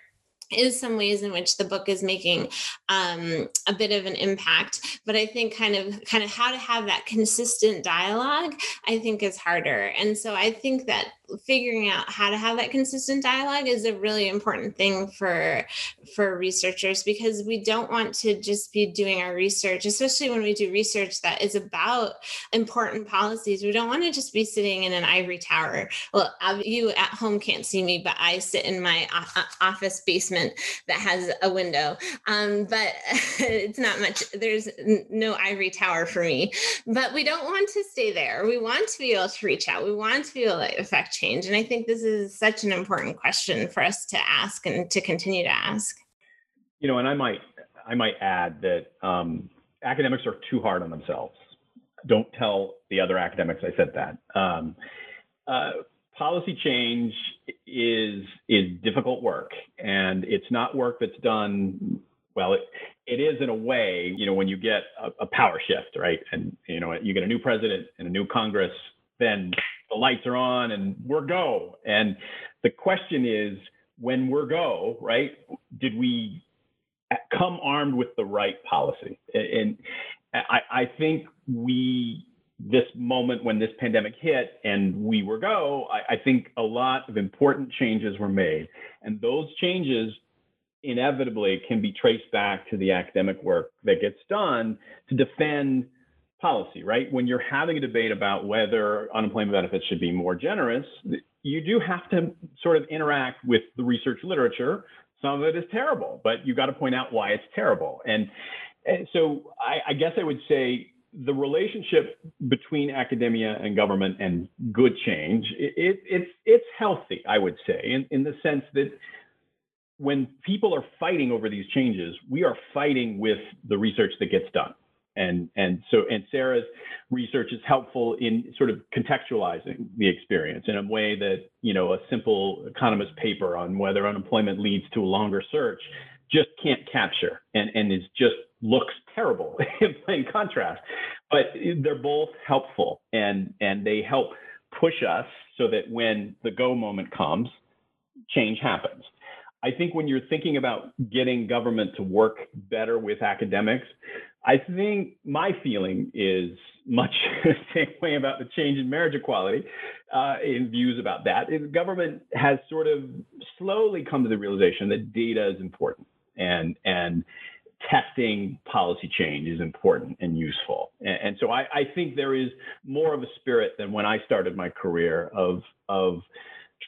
is some ways in which the book is making um, a bit of an impact. But i think kind of kind of how to have that consistent dialogue i think is harder. And so i think that figuring out how to have that consistent dialogue is a really important thing for for researchers because we don't want to just be doing our research especially when we do research that is about important policies. We don't want to just be sitting in an ivory tower. Well you at home can't see me but i sit in my office basement that has a window. Um, but it's not much there's no ivory tower for me. But we don't want to stay there. We want to be able to reach out. We want to be able to affect change? And I think this is such an important question for us to ask and to continue to ask. You know, and I might I might add that um, academics are too hard on themselves. Don't tell the other academics I said that. Um, uh, policy change is is difficult work, and it's not work that's done well. It it is in a way, you know, when you get a, a power shift, right, and you know you get a new president and a new Congress, then the lights are on and we're go. And the question is, when we're go, right? Did we come armed with the right policy. And I, I think we this moment when this pandemic hit and we were go, I, I, think a lot of important changes were made. And those changes inevitably can be traced back to the academic work that gets done to defend policy, right? When you're having a debate about whether unemployment benefits should be more generous, you do have to sort of interact with the research literature. Some of it is terrible, but you got to point out why it's terrible. And, and so I, I guess I would say the relationship between academia and government and good change, it, it, it's it's healthy, I would say, in, in the sense that when people are fighting over these changes, we are fighting with the research that gets done. And, and so and Sarah's research is helpful in sort of contextualizing the experience in a way that you know a simple economist paper on whether unemployment leads to a longer search just can't capture and, and is just looks terrible in plain contrast. But they're both helpful and and they help push us so that when the go moment comes, change happens. I think when you're thinking about getting government to work better with academics, I think my feeling is much the same way about the change in marriage equality uh, in views about that. Is government has sort of slowly come to the realization that data is important and and testing policy change is important and useful. And, and so I, I think there is more of a spirit than when I started my career of of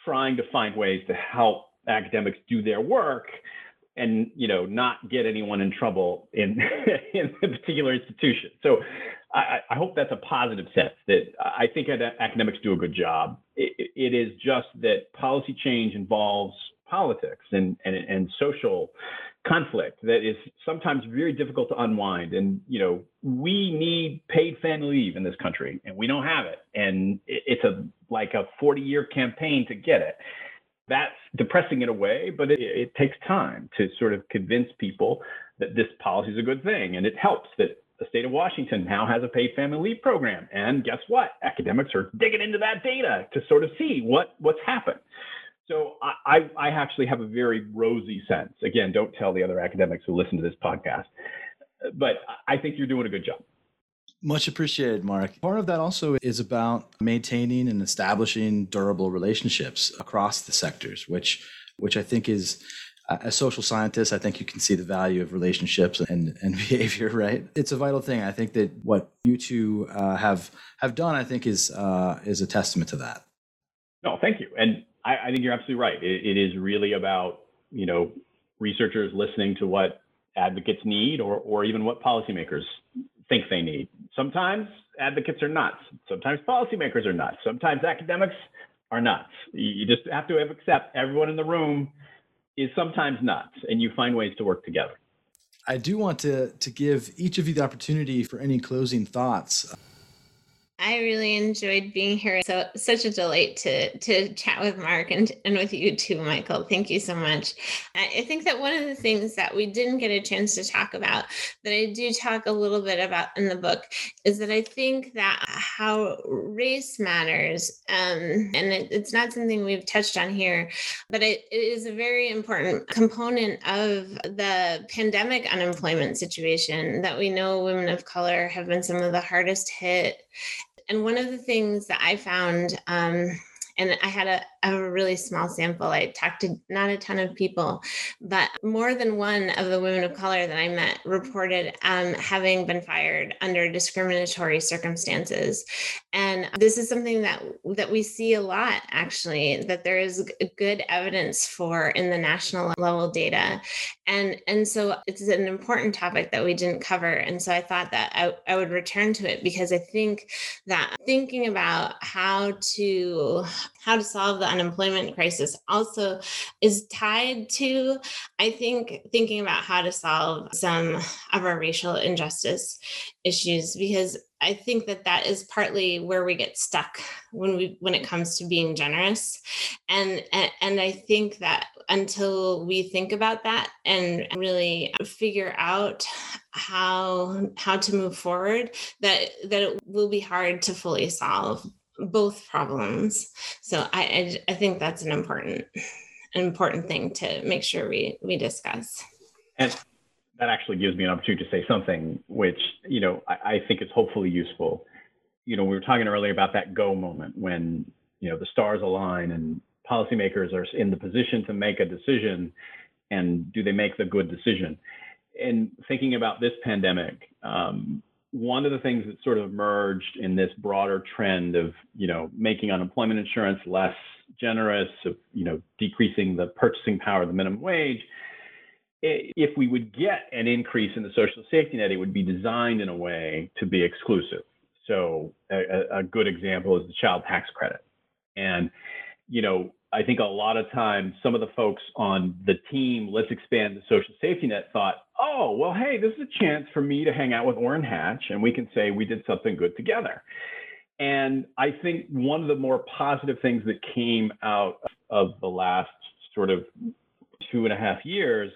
trying to find ways to help academics do their work and you know not get anyone in trouble in in a particular institution. So I, I, hope that's a positive sense that i think academics do a good job. It, it is just that policy change involves politics and, and and social conflict that is sometimes very difficult to unwind. And you know we need paid family leave in this country and we don't have it. And it's a like a 40 year campaign to get it that's depressing in a way, but it, it, takes time to sort of convince people that this policy is a good thing. And it helps that the state of Washington now has a paid family leave program. And guess what? Academics are digging into that data to sort of see what, what's happened. So I, I actually have a very rosy sense. Again, don't tell the other academics who listen to this podcast, but I think you're doing a good job. Much appreciated, Mark. Part of that also is about maintaining and establishing durable relationships across the sectors, which which I think is as social scientists, I think you can see the value of relationships and, and behavior, right? It's a vital thing. I think that what you two uh, have have done, I think, is uh, is a testament to that. No, thank you. And I, I think you're absolutely right. It, it is really about you know researchers listening to what advocates need or or even what policymakers think they need. Sometimes advocates are nuts. Sometimes policymakers are nuts. Sometimes academics are nuts. You just have to accept everyone in the room is sometimes nuts, and you find ways to work together. I do want to to give each of you the opportunity for any closing thoughts. I really enjoyed being here. So such a delight to to chat with Mark and, and with you too, Michael. Thank you so much. I think that one of the things that we didn't get a chance to talk about that I do talk a little bit about in the book is that I think that how race matters, um, and it, it's not something we've touched on here, but it, it is a very important component of the pandemic unemployment situation that we know women of color have been some of the hardest hit and one of the things that I found, um, and I had a, a really small sample. I talked to not a ton of people, but more than one of the women of color that I met reported um, having been fired under discriminatory circumstances. And this is something that that we see a lot, actually, that there is good evidence for in the national level data. And and so it's an important topic that we didn't cover. And so I thought that I, I would return to it because I think that thinking about how to how to solve the unemployment crisis also is tied to, I think, thinking about how to solve some of our racial injustice issues because I think that that is partly where we get stuck when we when it comes to being generous, and and, and I think that until we think about that and really figure out how how to move forward, that that it will be hard to fully solve both problems. So I, I, I think that's an important an important thing to make sure we we discuss. And that actually gives me an opportunity to say something which, you know, I, I think is hopefully useful. You know, we were talking earlier about that go moment when, you know, the stars align and policymakers are in the position to make a decision and do they make the good decision? And thinking about this pandemic, um, one of the things that sort of emerged in this broader trend of, you know, making unemployment insurance less generous, of, you know, decreasing the purchasing power of the minimum wage, if we would get an increase in the social safety net, it would be designed in a way to be exclusive. So a, a good example is the child tax credit. And, you know, I think a lot of times some of the folks on the team, let's expand the social safety net, thought, oh, well, hey, this is a chance for me to hang out with Orrin Hatch and we can say we did something good together. And I think one of the more positive things that came out of the last sort of two and a half years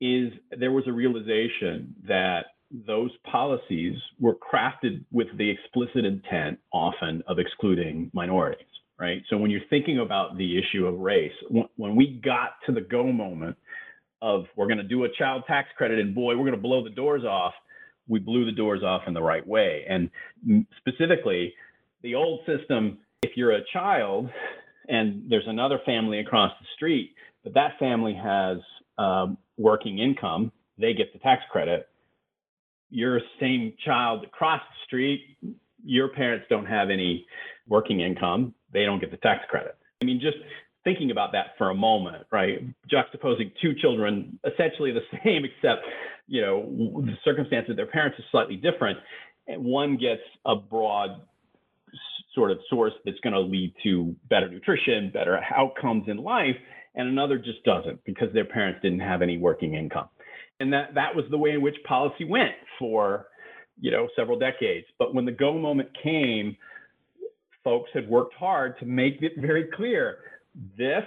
is there was a realization that those policies were crafted with the explicit intent often of excluding minorities right? So when you're thinking about the issue of race, when we got to the go moment of we're going to do a child tax credit and boy, we're going to blow the doors off, we blew the doors off in the right way. And specifically, the old system, if you're a child and there's another family across the street, but that family has um, working income, they get the tax credit. Your same child across the street, your parents don't have any working income they don't get the tax credit. I mean, just thinking about that for a moment, right? Juxtaposing two children essentially the same, except, you know, the circumstances of their parents is slightly different. And one gets a broad sort of source that's going to lead to better nutrition, better outcomes in life, and another just doesn't because their parents didn't have any working income. And that that was the way in which policy went for, you know, several decades. But when the go moment came, folks had worked hard to make it very clear this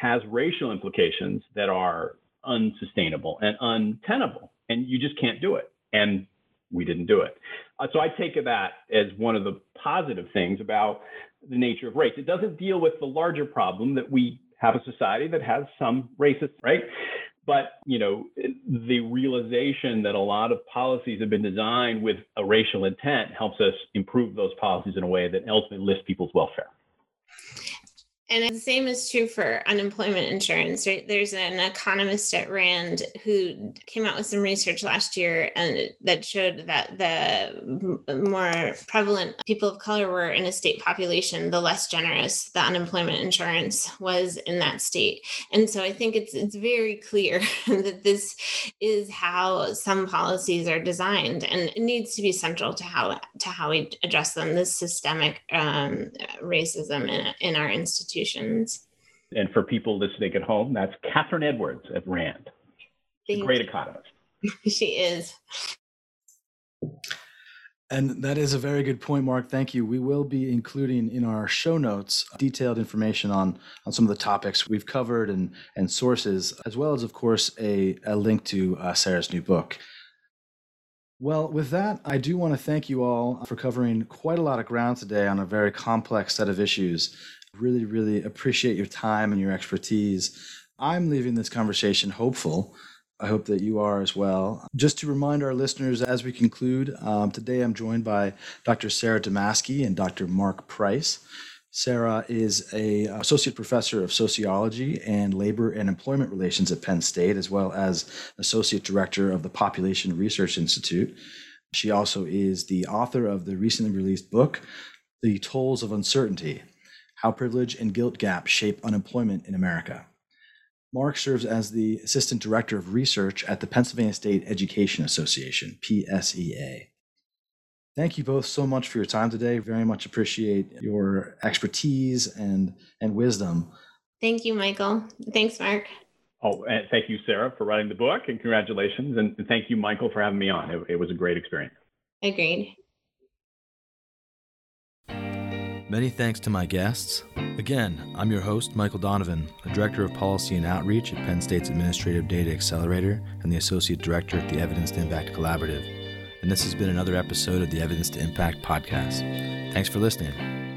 has racial implications that are unsustainable and untenable, and you just can't do it. And we didn't do it. Uh, so I take that as one of the positive things about the nature of race. It doesn't deal with the larger problem that we have a society that has some racists, right? But you know, the realization that a lot of policies have been designed with a racial intent helps us improve those policies in a way that ultimately lifts people's welfare. And the same is true for unemployment insurance. Right? There's an economist at Rand who came out with some research last year and that showed that the more prevalent people of color were in a state population, the less generous the unemployment insurance was in that state. And so I think it's it's very clear that this is how some policies are designed, and it needs to be central to how to how we address them. This systemic um, racism in in our institutions institutions. And for people listening at home, that's Kathryn Edwards at RAND. She's a great economist. she is. And that is a very good point, Mark. Thank you. We will be including in our show notes detailed information on, on some of the topics we've covered and, and sources, as well as, of course, a, a link to uh, Sarah's new book. Well, with that, I do want to thank you all for covering quite a lot of ground today on a very complex set of issues. Really, really appreciate your time and your expertise. I'm leaving this conversation hopeful. I hope that you are as well. Just to remind our listeners as we conclude, um, today I'm joined by Dr. Sarah Damaske and Dr. Mark Price. Sarah is a associate professor of sociology and labor and employment relations at Penn State, as well as associate director of the Population Research Institute. She also is the author of the recently released book, The Tolls of Uncertainty how Privilege and Guilt Gap Shape Unemployment in America. Mark serves as the Assistant Director of Research at the Pennsylvania State Education Association, PSEA. Thank you both so much for your time today. Very much appreciate your expertise and, and wisdom. Thank you, Michael. Thanks, Mark. Oh, and thank you, Sarah, for writing the book, and congratulations. And thank you, Michael, for having me on. It, it was a great experience. Agreed. Many thanks to my guests. Again, I'm your host, Michael Donovan, the Director of Policy and Outreach at Penn State's Administrative Data Accelerator and the Associate Director at the Evidence to Impact Collaborative. And this has been another episode of the Evidence to Impact podcast. Thanks for listening.